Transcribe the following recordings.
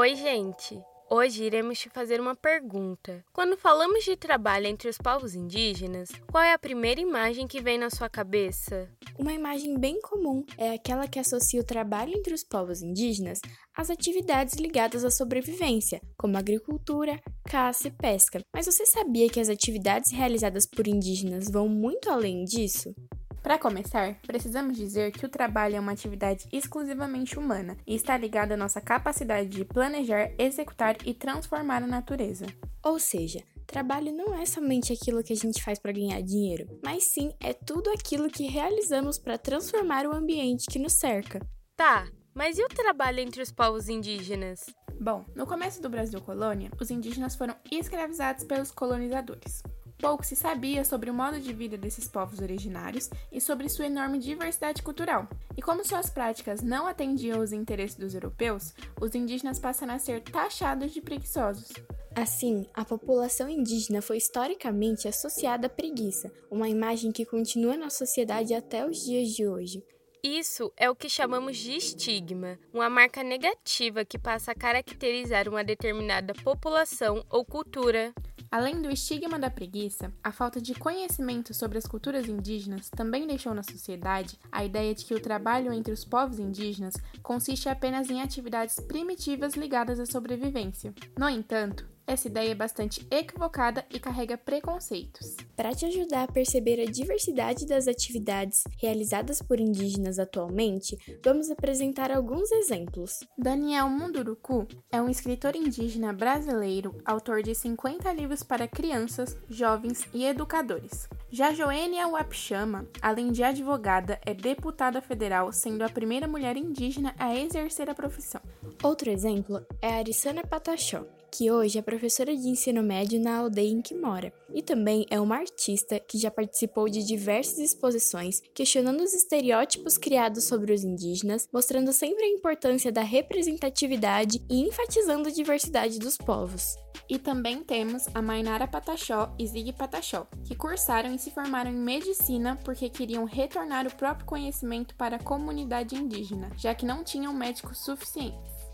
Oi, gente! Hoje iremos te fazer uma pergunta. Quando falamos de trabalho entre os povos indígenas, qual é a primeira imagem que vem na sua cabeça? Uma imagem bem comum é aquela que associa o trabalho entre os povos indígenas às atividades ligadas à sobrevivência, como agricultura, caça e pesca. Mas você sabia que as atividades realizadas por indígenas vão muito além disso? Para começar, precisamos dizer que o trabalho é uma atividade exclusivamente humana e está ligada à nossa capacidade de planejar, executar e transformar a natureza. Ou seja, trabalho não é somente aquilo que a gente faz para ganhar dinheiro, mas sim é tudo aquilo que realizamos para transformar o ambiente que nos cerca. Tá, mas e o trabalho entre os povos indígenas? Bom, no começo do Brasil colônia, os indígenas foram escravizados pelos colonizadores. Pouco se sabia sobre o modo de vida desses povos originários e sobre sua enorme diversidade cultural. E como suas práticas não atendiam os interesses dos europeus, os indígenas passaram a ser taxados de preguiçosos. Assim, a população indígena foi historicamente associada à preguiça, uma imagem que continua na sociedade até os dias de hoje. Isso é o que chamamos de estigma, uma marca negativa que passa a caracterizar uma determinada população ou cultura. Além do estigma da preguiça, a falta de conhecimento sobre as culturas indígenas também deixou na sociedade a ideia de que o trabalho entre os povos indígenas consiste apenas em atividades primitivas ligadas à sobrevivência. No entanto, essa ideia é bastante equivocada e carrega preconceitos. Para te ajudar a perceber a diversidade das atividades realizadas por indígenas atualmente, vamos apresentar alguns exemplos. Daniel Munduruku é um escritor indígena brasileiro, autor de 50 livros para crianças, jovens e educadores. Já Joênia Wapchama, além de advogada, é deputada federal, sendo a primeira mulher indígena a exercer a profissão. Outro exemplo é Arissana Pataxó, que hoje é professora de ensino médio na aldeia em que mora, e também é uma artista que já participou de diversas exposições questionando os estereótipos criados sobre os indígenas, mostrando sempre a importância da representatividade e enfatizando a diversidade dos povos. E também temos a Mainara Pataxó e Zig Pataxó, que cursaram e se formaram em medicina porque queriam retornar o próprio conhecimento para a comunidade indígena, já que não tinham médicos suficientes.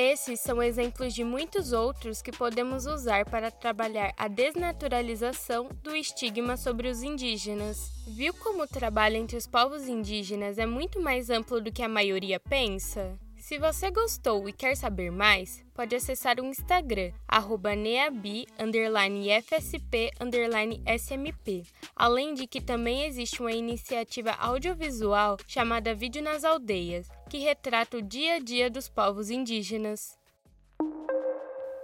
Esses são exemplos de muitos outros que podemos usar para trabalhar a desnaturalização do estigma sobre os indígenas. Viu como o trabalho entre os povos indígenas é muito mais amplo do que a maioria pensa? Se você gostou e quer saber mais, pode acessar o Instagram, neabi_fsp_smp. Além de que também existe uma iniciativa audiovisual chamada Vídeo nas Aldeias, que retrata o dia a dia dos povos indígenas.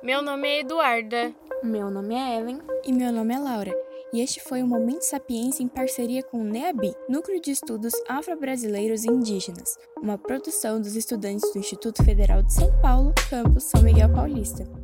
Meu nome é Eduarda. Meu nome é Ellen. E meu nome é Laura e este foi o Momento Sapiência em parceria com o NEABI, Núcleo de Estudos Afro-Brasileiros e Indígenas, uma produção dos estudantes do Instituto Federal de São Paulo, campus São Miguel Paulista.